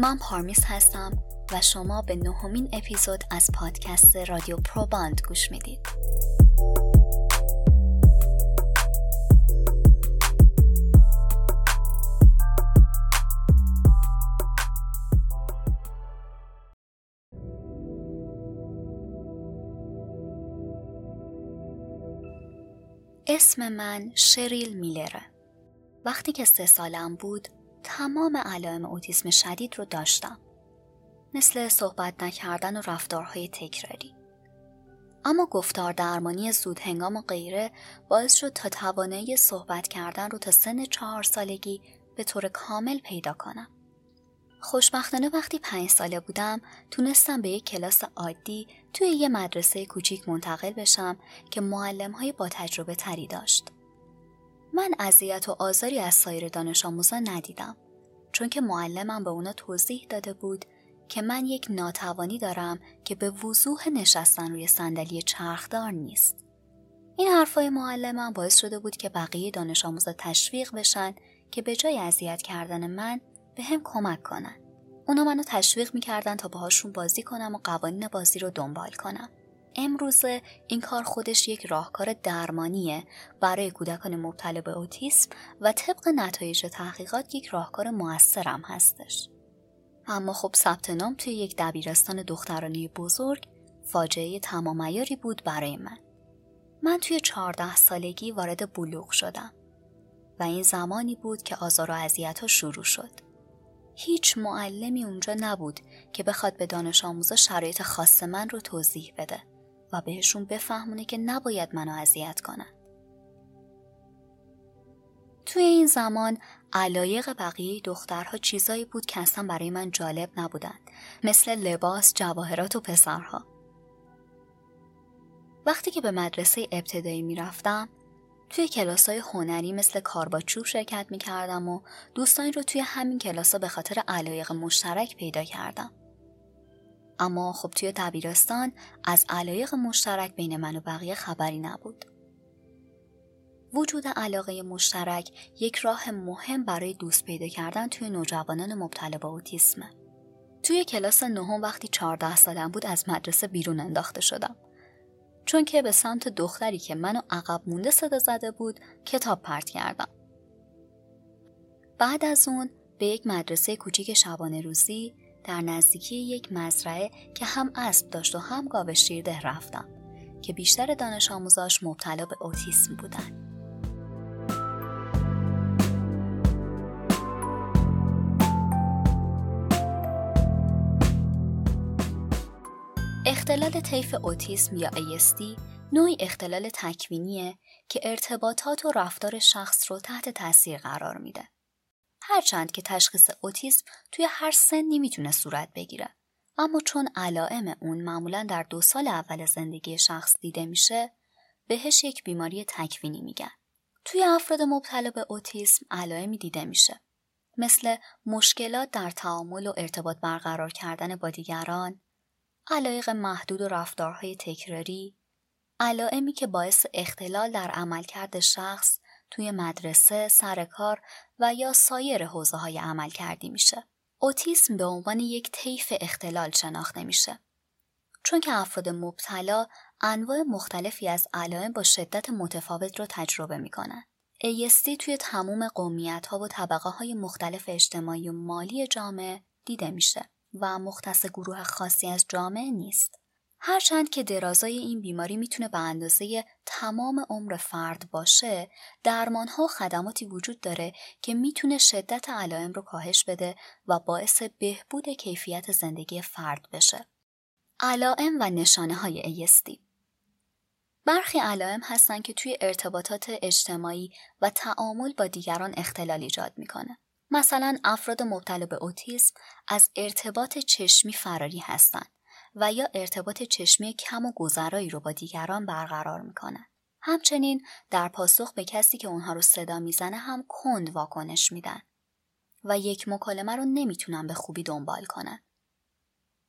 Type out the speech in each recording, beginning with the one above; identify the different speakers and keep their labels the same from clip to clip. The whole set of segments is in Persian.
Speaker 1: من پارمیس هستم و شما به نهمین اپیزود از پادکست رادیو پروباند گوش می‌دید. اسم من شریل میلره. وقتی که سه سالم بود تمام علائم اوتیسم شدید رو داشتم. مثل صحبت نکردن و رفتارهای تکراری. اما گفتار درمانی زود هنگام و غیره باعث شد تا توانایی صحبت کردن رو تا سن چهار سالگی به طور کامل پیدا کنم. خوشبختانه وقتی پنج ساله بودم تونستم به یک کلاس عادی توی یه مدرسه کوچیک منتقل بشم که معلم های با تجربه تری داشت. من اذیت و آزاری از سایر دانش آموزان ندیدم چون که معلمم به اونا توضیح داده بود که من یک ناتوانی دارم که به وضوح نشستن روی صندلی چرخدار نیست. این حرفای معلمم باعث شده بود که بقیه دانش آموزا تشویق بشن که به جای اذیت کردن من به هم کمک کنن. اونا منو تشویق می‌کردن تا باهاشون بازی کنم و قوانین بازی رو دنبال کنم. امروزه این کار خودش یک راهکار درمانیه برای کودکان مبتلا به اوتیسم و طبق نتایج تحقیقات یک راهکار موثرم هستش. اما خب ثبت نام توی یک دبیرستان دخترانی بزرگ فاجعه تمام بود برای من. من توی چهارده سالگی وارد بلوغ شدم و این زمانی بود که آزار و اذیت ها شروع شد. هیچ معلمی اونجا نبود که بخواد به دانش آموزا شرایط خاص من رو توضیح بده و بهشون بفهمونه که نباید منو اذیت کنن. توی این زمان علایق بقیه دخترها چیزایی بود که اصلا برای من جالب نبودند مثل لباس، جواهرات و پسرها. وقتی که به مدرسه ابتدایی می‌رفتم توی کلاس های هنری مثل کارباچوب شرکت می کردم و دوستانی رو توی همین کلاس به خاطر علایق مشترک پیدا کردم. اما خب توی دبیرستان از علایق مشترک بین من و بقیه خبری نبود. وجود علاقه مشترک یک راه مهم برای دوست پیدا کردن توی نوجوانان مبتلا به اوتیسمه. توی کلاس نهم وقتی 14 سالم بود از مدرسه بیرون انداخته شدم. چون که به سمت دختری که منو عقب مونده صدا زده بود کتاب پرت کردم. بعد از اون به یک مدرسه کوچیک شبانه روزی در نزدیکی یک مزرعه که هم اسب داشت و هم گاو شیرده رفتم که بیشتر دانش آموزاش مبتلا به اوتیسم بودن. اختلال طیف اوتیسم یا ASD نوعی اختلال تکوینیه که ارتباطات و رفتار شخص رو تحت تاثیر قرار میده. هرچند که تشخیص اوتیسم توی هر سنی می‌تونه صورت بگیره. اما چون علائم اون معمولا در دو سال اول زندگی شخص دیده میشه بهش یک بیماری تکوینی میگن. توی افراد مبتلا به اوتیسم علائمی دیده میشه. مثل مشکلات در تعامل و ارتباط برقرار کردن با دیگران علایق محدود و رفتارهای تکراری علائمی که باعث اختلال در عملکرد شخص توی مدرسه، سر کار و یا سایر حوزه های عمل کردی میشه. اوتیسم به عنوان یک طیف اختلال شناخته میشه. چون که افراد مبتلا انواع مختلفی از علائم با شدت متفاوت رو تجربه می‌کنن. ASD توی تموم قومیت ها و طبقه های مختلف اجتماعی و مالی جامعه دیده میشه و مختص گروه خاصی از جامعه نیست. هرچند که درازای این بیماری می‌تونه به اندازه تمام عمر فرد باشه درمانها و خدماتی وجود داره که می‌تونه شدت علائم رو کاهش بده و باعث بهبود کیفیت زندگی فرد بشه. علائم و نشانه های ASD برخی علائم هستن که توی ارتباطات اجتماعی و تعامل با دیگران اختلال ایجاد می‌کنه. مثلا افراد مبتلا به اوتیسم از ارتباط چشمی فراری هستند و یا ارتباط چشمی کم و گذرایی رو با دیگران برقرار می‌کنن. همچنین در پاسخ به کسی که اونها رو صدا می‌زنه هم کند واکنش میدن و یک مکالمه رو نمی‌تونن به خوبی دنبال کنن.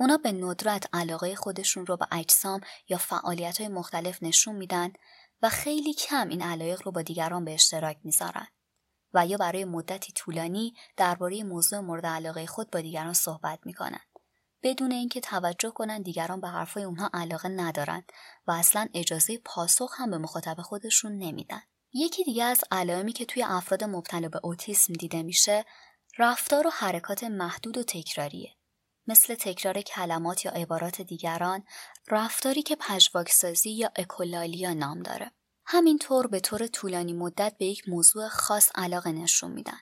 Speaker 1: اونا به ندرت علاقه خودشون رو به اجسام یا فعالیت های مختلف نشون میدن و خیلی کم این علایق رو با دیگران به اشتراک می‌ذارن. و یا برای مدتی طولانی درباره موضوع مورد علاقه خود با دیگران صحبت می کنند. بدون اینکه توجه کنند دیگران به حرفای اونها علاقه ندارند و اصلا اجازه پاسخ هم به مخاطب خودشون نمیدن. یکی دیگه از علائمی که توی افراد مبتلا به اوتیسم دیده میشه رفتار و حرکات محدود و تکراریه. مثل تکرار کلمات یا عبارات دیگران، رفتاری که پژواکسازی یا اکولالیا نام داره. همینطور به طور طولانی مدت به یک موضوع خاص علاقه نشون میدن.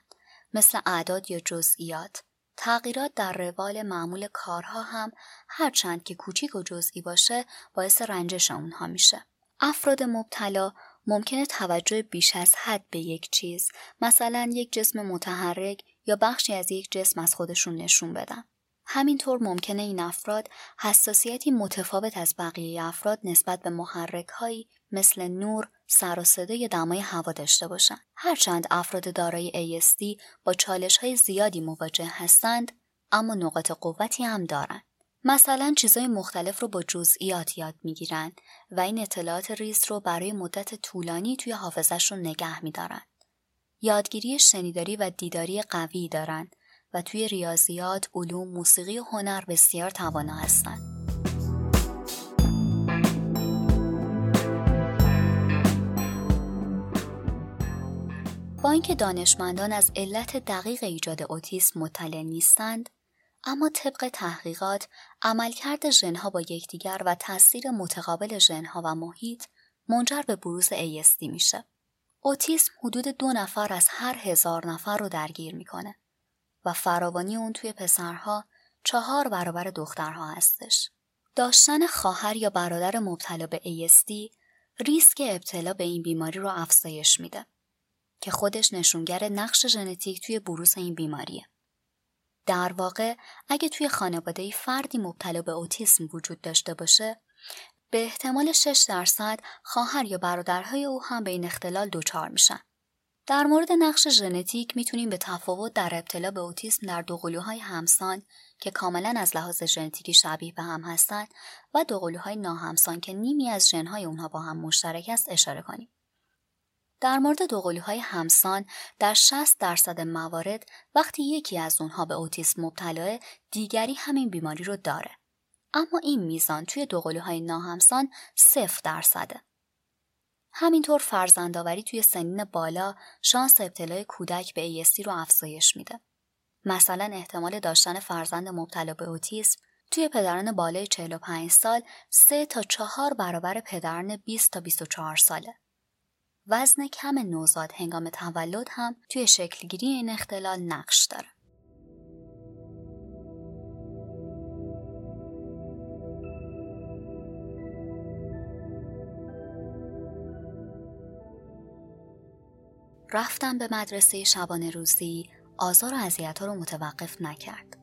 Speaker 1: مثل اعداد یا جزئیات. تغییرات در روال معمول کارها هم هرچند که کوچیک و جزئی باشه باعث رنجش اونها میشه. افراد مبتلا ممکنه توجه بیش از حد به یک چیز مثلا یک جسم متحرک یا بخشی از یک جسم از خودشون نشون بدن. همینطور ممکنه این افراد حساسیتی متفاوت از بقیه افراد نسبت به محرک هایی مثل نور، سر و صدا یا دمای هوا داشته باشند. هرچند افراد دارای ASD با چالش های زیادی مواجه هستند، اما نقاط قوتی هم دارند. مثلا چیزای مختلف رو با جزئیات یاد می‌گیرند و این اطلاعات ریز رو برای مدت طولانی توی حافظشون نگه میدارند. یادگیری شنیداری و دیداری قوی دارند و توی ریاضیات، علوم، موسیقی و هنر بسیار توانا هستند. با اینکه دانشمندان از علت دقیق ایجاد اوتیسم مطلع نیستند، اما طبق تحقیقات عملکرد ژنها با یکدیگر و تاثیر متقابل ژنها و محیط منجر به بروز ASD میشه. اوتیسم حدود دو نفر از هر هزار نفر رو درگیر می‌کنه و فراوانی اون توی پسرها چهار برابر دخترها هستش. داشتن خواهر یا برادر مبتلا به ASD ریسک ابتلا به این بیماری رو افزایش میده که خودش نشونگر نقش ژنتیک توی بروز این بیماریه. در واقع اگه توی خانواده فردی مبتلا به اوتیسم وجود داشته باشه به احتمال 6 درصد خواهر یا برادرهای او هم به این اختلال دچار میشن. در مورد نقش ژنتیک می‌تونیم به تفاوت در ابتلا به اوتیسم در دوقلوهای همسان که کاملا از لحاظ ژنتیکی شبیه به هم هستند و دوقلوهای ناهمسان که نیمی از ژنهای اونها با هم مشترک است اشاره کنیم. در مورد دوقلوهای همسان در 60 درصد موارد وقتی یکی از اونها به اوتیسم مبتلاه دیگری همین بیماری رو داره. اما این میزان توی دوقلوهای ناهمسان صفر درصده. همینطور فرزندآوری توی سنین بالا شانس ابتلای کودک به ایستی رو افزایش میده. مثلا احتمال داشتن فرزند مبتلا به اوتیسم توی پدران بالای 45 سال سه تا چهار برابر پدران 20 تا 24 ساله. وزن کم نوزاد هنگام تولد هم توی شکلگیری این اختلال نقش داره. رفتم به مدرسه شبانه روزی آزار و اذیت رو متوقف نکرد.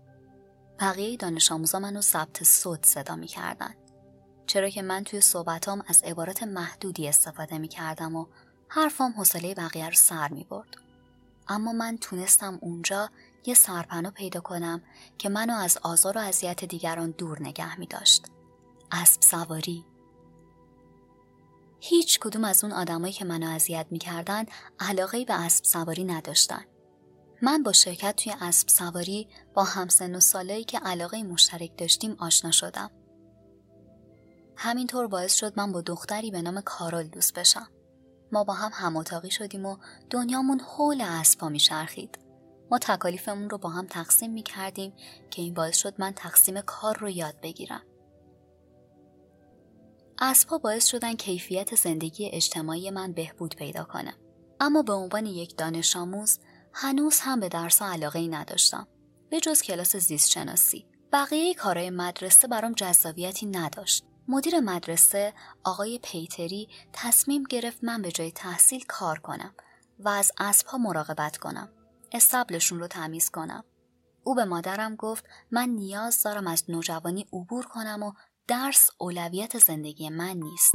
Speaker 1: بقیه دانش آموزا منو ثبت صوت صدا می‌کردن. چرا که من توی صحبتام از عبارت محدودی استفاده می‌کردم و حرفام حوصله بقیه رو سر می برد. اما من تونستم اونجا یه سرپناه پیدا کنم که منو از آزار و اذیت دیگران دور نگه می داشت. اسب سواری هیچ کدوم از اون آدمایی که منو اذیت می‌کردن علاقه به اسب سواری نداشتن. من با شرکت توی اسب سواری با همسن و سالایی که علاقه مشترک داشتیم آشنا شدم. همینطور باعث شد من با دختری به نام کارول دوست بشم. ما با هم هم شدیم و دنیامون حول اسبا میچرخید. ما تکالیفمون رو با هم تقسیم می کردیم که این باعث شد من تقسیم کار رو یاد بگیرم. اسبها باعث شدن کیفیت زندگی اجتماعی من بهبود پیدا کنه. اما به عنوان یک دانش آموز هنوز هم به درس علاقه ای نداشتم. به جز کلاس زیست شناسی. بقیه کارهای مدرسه برام جذابیتی نداشت. مدیر مدرسه آقای پیتری تصمیم گرفت من به جای تحصیل کار کنم و از اسبها مراقبت کنم. استبلشون رو تمیز کنم. او به مادرم گفت من نیاز دارم از نوجوانی عبور کنم و درس اولویت زندگی من نیست.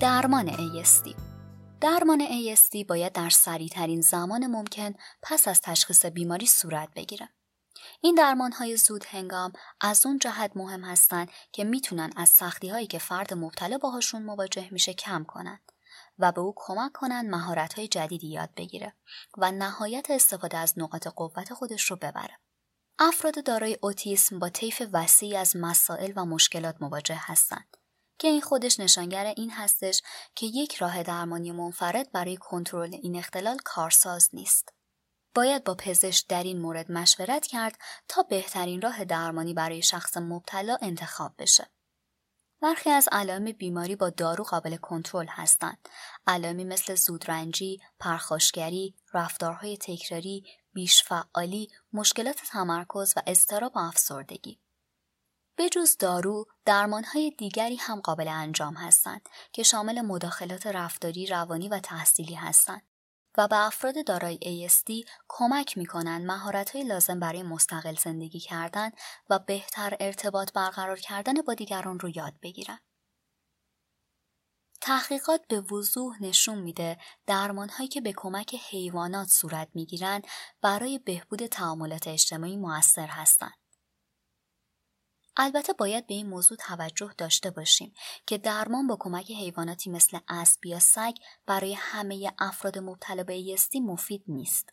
Speaker 1: درمان ASD درمان ASD باید در سریع ترین زمان ممکن پس از تشخیص بیماری صورت بگیره. این درمان های زود هنگام از اون جهت مهم هستند که می‌تونن از سختی هایی که فرد مبتلا باهاشون مواجه میشه کم کنند و به او کمک کنند مهارت های جدیدی یاد بگیره و نهایت استفاده از نقاط قوت خودش رو ببره. افراد دارای اوتیسم با طیف وسیعی از مسائل و مشکلات مواجه هستند که این خودش نشانگر این هستش که یک راه درمانی منفرد برای کنترل این اختلال کارساز نیست. باید با پزشک در این مورد مشورت کرد تا بهترین راه درمانی برای شخص مبتلا انتخاب بشه. برخی از علائم بیماری با دارو قابل کنترل هستند. علائمی مثل زودرنجی، پرخاشگری، رفتارهای تکراری، بیشفعالی، مشکلات تمرکز و اضطراب و افسردگی. جز دارو، درمانهای دیگری هم قابل انجام هستند که شامل مداخلات رفتاری، روانی و تحصیلی هستند و به افراد دارای ASD کمک می کنند مهارت های لازم برای مستقل زندگی کردن و بهتر ارتباط برقرار کردن با دیگران رو یاد بگیرند. تحقیقات به وضوح نشون میده درمان هایی که به کمک حیوانات صورت می‌گیرند برای بهبود تعاملات اجتماعی موثر هستند. البته باید به این موضوع توجه داشته باشیم که درمان با کمک حیواناتی مثل اسب یا سگ برای همه افراد مبتلا به ایستی مفید نیست.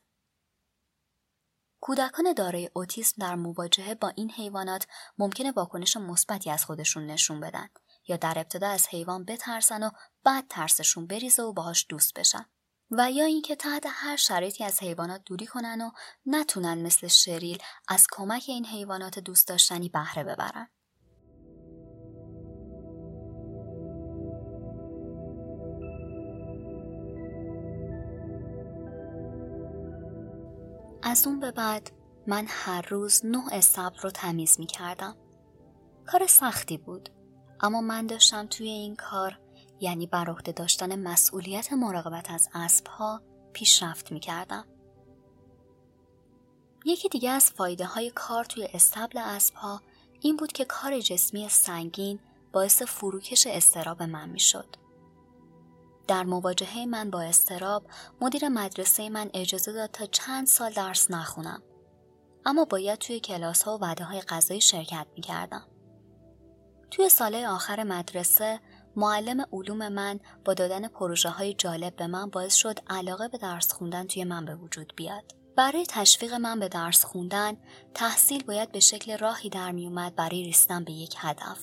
Speaker 1: کودکان دارای اوتیسم در مواجهه با این حیوانات ممکنه واکنش مثبتی از خودشون نشون بدن یا در ابتدا از حیوان بترسن و بعد ترسشون بریزه و باهاش دوست بشن. و یا اینکه تحت هر شرایطی از حیوانات دوری کنن و نتونن مثل شریل از کمک این حیوانات دوست داشتنی بهره ببرن. از اون به بعد من هر روز نوع صبر رو تمیز می کردم. کار سختی بود اما من داشتم توی این کار یعنی بر عهده داشتن مسئولیت مراقبت از اسبها پیشرفت می کردم. یکی دیگه از فایده های کار توی استبل اسبها این بود که کار جسمی سنگین باعث فروکش استراب من می شد. در مواجهه من با استراب مدیر مدرسه من اجازه داد تا چند سال درس نخونم اما باید توی کلاس ها و وعده های غذایی شرکت می کردم. توی ساله آخر مدرسه معلم علوم من با دادن پروژه های جالب به من باعث شد علاقه به درس خوندن توی من به وجود بیاد. برای تشویق من به درس خوندن تحصیل باید به شکل راهی در می اومد برای ریستن به یک هدف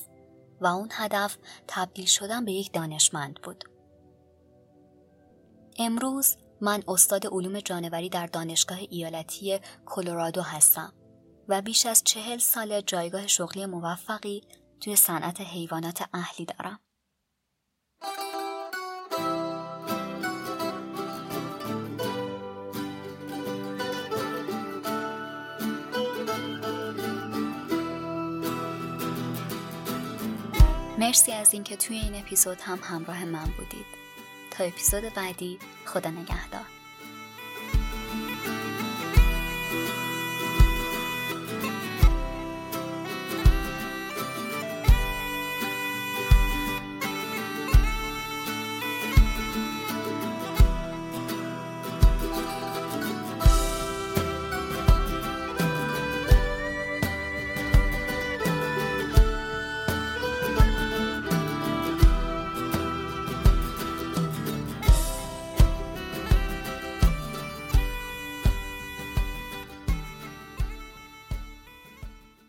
Speaker 1: و اون هدف تبدیل شدن به یک دانشمند بود. امروز من استاد علوم جانوری در دانشگاه ایالتی کلرادو هستم و بیش از چهل سال جایگاه شغلی موفقی توی صنعت حیوانات اهلی دارم. مرسی از اینکه توی این اپیزود هم همراه من بودید. تا اپیزود بعدی خدا نگهدار.